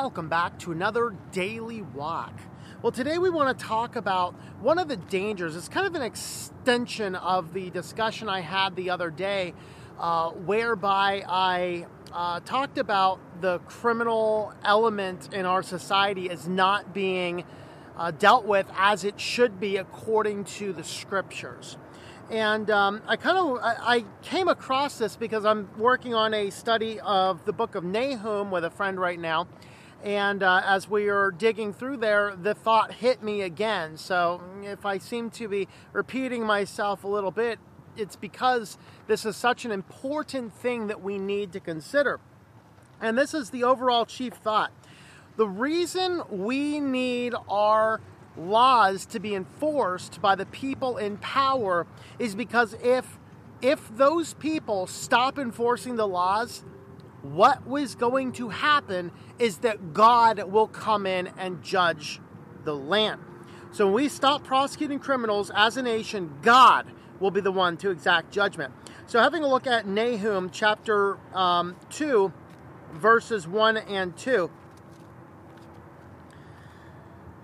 welcome back to another daily walk. Well, today we want to talk about one of the dangers. It's kind of an extension of the discussion I had the other day, uh, whereby I uh, talked about the criminal element in our society as not being uh, dealt with as it should be according to the scriptures. And um, I kind of I came across this because I'm working on a study of the book of Nahum with a friend right now, and uh, as we are digging through there, the thought hit me again. So if I seem to be repeating myself a little bit, it's because this is such an important thing that we need to consider. And this is the overall chief thought. The reason we need our laws to be enforced by the people in power is because if if those people stop enforcing the laws, what was going to happen is that God will come in and judge the land. So when we stop prosecuting criminals as a nation, God will be the one to exact judgment. So having a look at Nahum chapter um, 2, verses 1 and 2.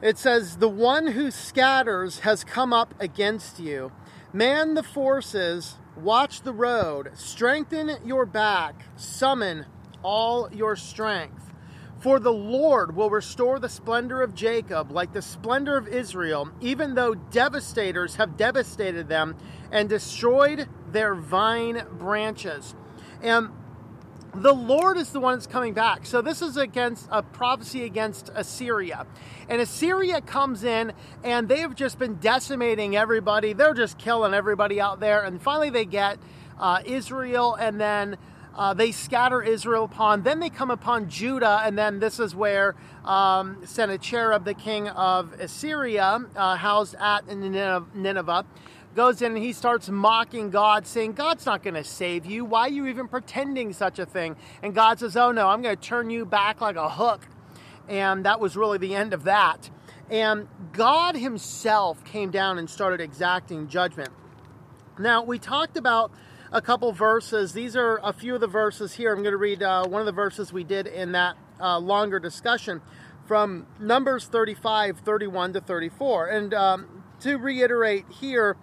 It says, The one who scatters has come up against you. Man the forces, watch the road, strengthen your back, summon all your strength. For the Lord will restore the splendor of Jacob like the splendor of Israel, even though devastators have devastated them and destroyed their vine branches. And the Lord is the one that's coming back. So this is against a prophecy against Assyria. And Assyria comes in and they've just been decimating everybody. They're just killing everybody out there. And finally they get uh, Israel and then uh, they scatter Israel upon. Then they come upon Judah, and then this is where um, Sennacherib, the king of Assyria, uh, housed at Nineveh, goes in and he starts mocking God, saying, God's not going to save you. Why are you even pretending such a thing? And God says, Oh no, I'm going to turn you back like a hook. And that was really the end of that. And God Himself came down and started exacting judgment. Now, we talked about a couple verses. These are a few of the verses here. I'm going to read uh, one of the verses we did in that uh, longer discussion from Numbers 35, 31 to 34. And um, to reiterate here,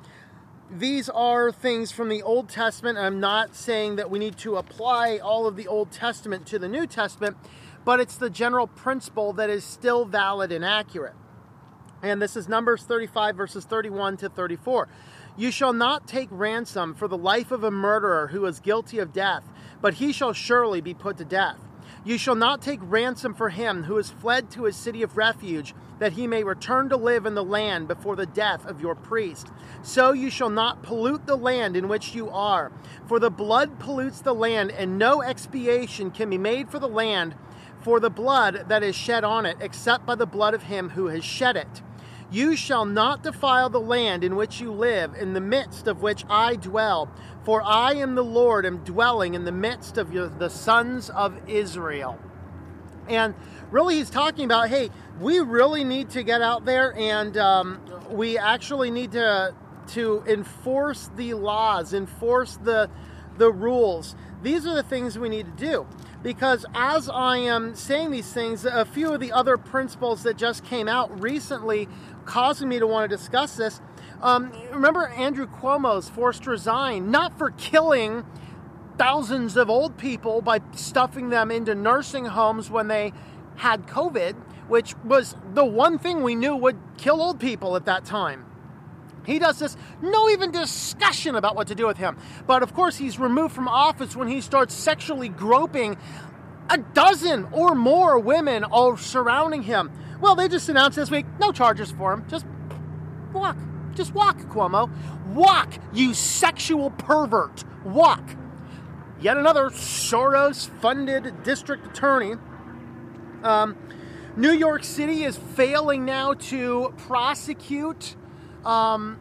these are things from the Old Testament. I'm not saying that we need to apply all of the Old Testament to the New Testament, but it's the general principle that is still valid and accurate. And this is Numbers 35, verses 31 to 34. You shall not take ransom for the life of a murderer who is guilty of death, but he shall surely be put to death. You shall not take ransom for him who has fled to his city of refuge, that he may return to live in the land before the death of your priest. So you shall not pollute the land in which you are, for the blood pollutes the land, and no expiation can be made for the land for the blood that is shed on it, except by the blood of him who has shed it. You shall not defile the land in which you live, in the midst of which I dwell, for I am the Lord, am dwelling in the midst of your, the sons of Israel. And really, he's talking about hey, we really need to get out there and um, we actually need to to enforce the laws, enforce the the rules. These are the things we need to do because as I am saying these things, a few of the other principles that just came out recently causing me to want to discuss this. Um, remember Andrew Cuomo's forced resign, not for killing thousands of old people by stuffing them into nursing homes when they had COVID, which was the one thing we knew would kill old people at that time. He does this, no even discussion about what to do with him. But of course, he's removed from office when he starts sexually groping a dozen or more women all surrounding him. Well, they just announced this week no charges for him. Just walk. Just walk, Cuomo. Walk, you sexual pervert. Walk. Yet another Soros funded district attorney. Um, New York City is failing now to prosecute um,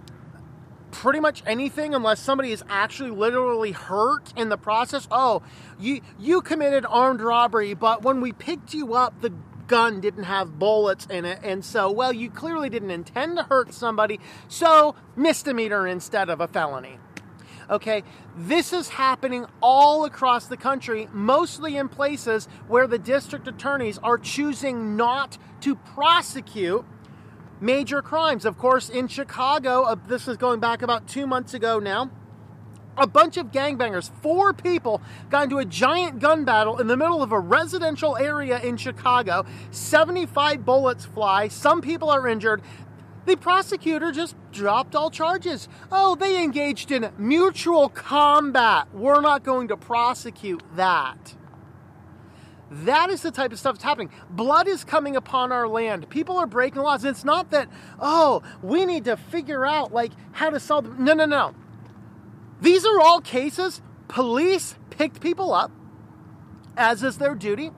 pretty much anything unless somebody is actually literally hurt in the process. Oh, you you committed armed robbery, but when we picked you up, the gun didn't have bullets in it, and so well, you clearly didn't intend to hurt somebody, so misdemeanor instead of a felony. Okay, this is happening all across the country, mostly in places where the district attorneys are choosing not to prosecute major crimes. Of course, in Chicago, uh, this is going back about two months ago now. A bunch of gangbangers, four people, got into a giant gun battle in the middle of a residential area in Chicago. 75 bullets fly. Some people are injured. The prosecutor just dropped all charges. Oh, they engaged in mutual combat. We're not going to prosecute that. That is the type of stuff that's happening. Blood is coming upon our land. People are breaking laws. It's not that, oh, we need to figure out like how to solve them. no no no. These are all cases police picked people up, as is their duty.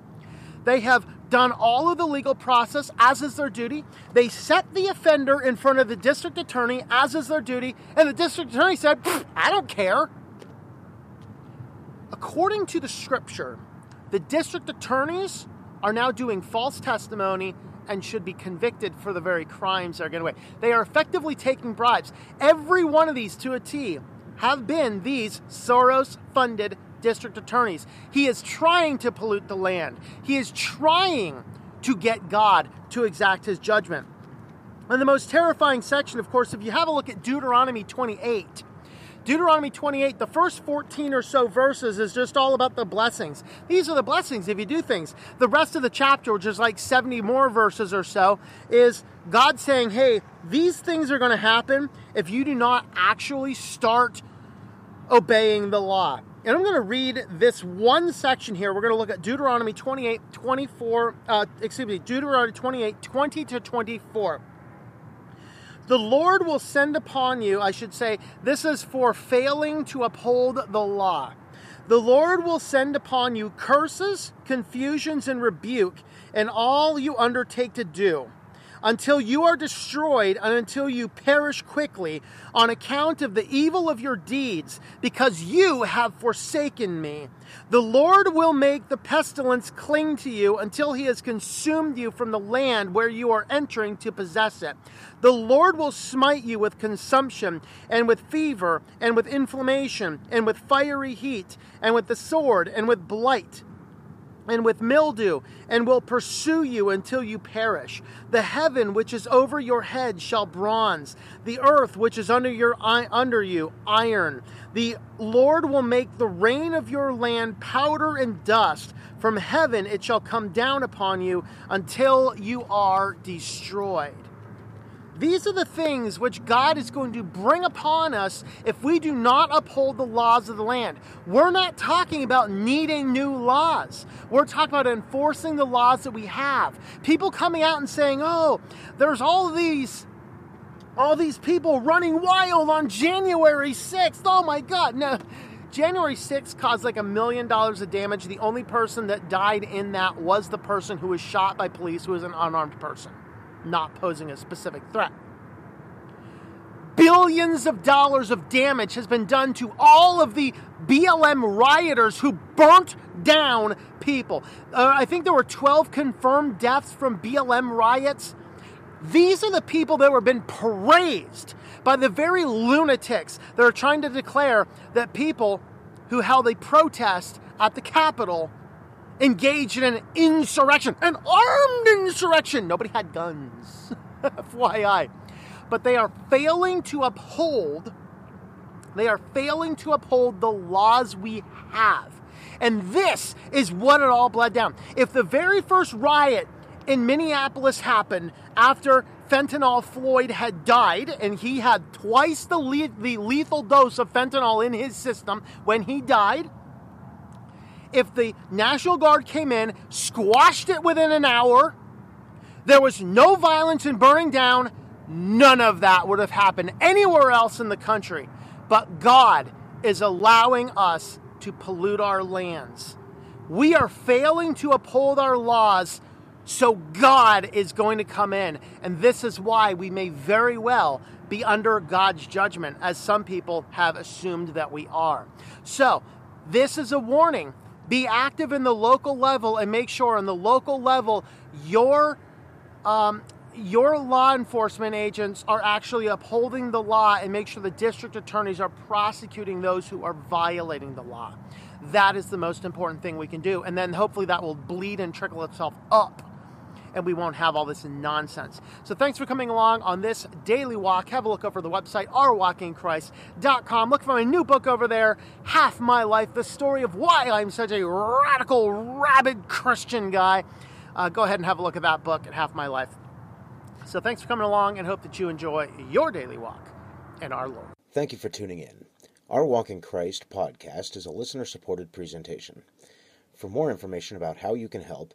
They have done all of the legal process, as is their duty. They set the offender in front of the district attorney, as is their duty, and the district attorney said, I don't care. According to the scripture, the district attorneys are now doing false testimony and should be convicted for the very crimes they're getting away. They are effectively taking bribes. Every one of these to a T have been these Soros funded district attorneys. He is trying to pollute the land, he is trying to get God to exact his judgment. And the most terrifying section, of course, if you have a look at Deuteronomy 28, Deuteronomy 28, the first 14 or so verses is just all about the blessings. These are the blessings if you do things. The rest of the chapter, which is like 70 more verses or so, is God saying, hey, these things are going to happen if you do not actually start obeying the law. And I'm going to read this one section here. We're going to look at Deuteronomy 28, 24, uh, excuse me, Deuteronomy 28, 20 to 24. The Lord will send upon you, I should say, this is for failing to uphold the law. The Lord will send upon you curses, confusions, and rebuke and all you undertake to do until you are destroyed and until you perish quickly on account of the evil of your deeds, because you have forsaken me. The Lord will make the pestilence cling to you until he has consumed you from the land where you are entering to possess it. The Lord will smite you with consumption, and with fever, and with inflammation, and with fiery heat, and with the sword, and with blight and with mildew, and will pursue you until you perish. The heaven which is over your head shall bronze, the earth which is under your under you iron. The Lord will make the rain of your land powder and dust. From heaven it shall come down upon you until you are destroyed. These are the things which God is going to bring upon us if we do not uphold the laws of the land. We're not talking about needing new laws. We're talking about enforcing the laws that we have. People coming out and saying, "Oh, there's all these all these people running wild on January 6th. Oh my god." No. January 6th caused like a million dollars of damage. The only person that died in that was the person who was shot by police who was an unarmed person not posing a specific threat. Billions of dollars of damage has been done to all of the BLM rioters who burnt down people. Uh, I think there were 12 confirmed deaths from BLM riots. These are the people that have been praised by the very lunatics that are trying to declare that people who held a protest at the Capitol engaged in an insurrection, an armed insurrection. Nobody had guns, FYI. But they are failing to uphold, they are failing to uphold the laws we have. And this is what it all bled down. If the very first riot in Minneapolis happened after fentanyl Floyd had died, and he had twice the, le- the lethal dose of fentanyl in his system when he died, if the National Guard came in, squashed it within an hour, there was no violence and burning down, none of that would have happened anywhere else in the country. But God is allowing us to pollute our lands. We are failing to uphold our laws, so God is going to come in. And this is why we may very well be under God's judgment, as some people have assumed that we are. So, this is a warning be active in the local level and make sure on the local level your um, your law enforcement agents are actually upholding the law and make sure the district attorneys are prosecuting those who are violating the law. That is the most important thing we can do. And then hopefully that will bleed and trickle itself up and we won't have all this nonsense. So thanks for coming along on this daily walk. Have a look over the website, ourwalkinchrist.com. Look for my new book over there, Half My Life, the story of why I'm such a radical, rabid Christian guy. Uh, go ahead and have a look at that book at Half My Life. So thanks for coming along and hope that you enjoy your daily walk in our Lord. Thank you for tuning in. Our Walk in Christ podcast is a listener supported presentation. For more information about how you can help,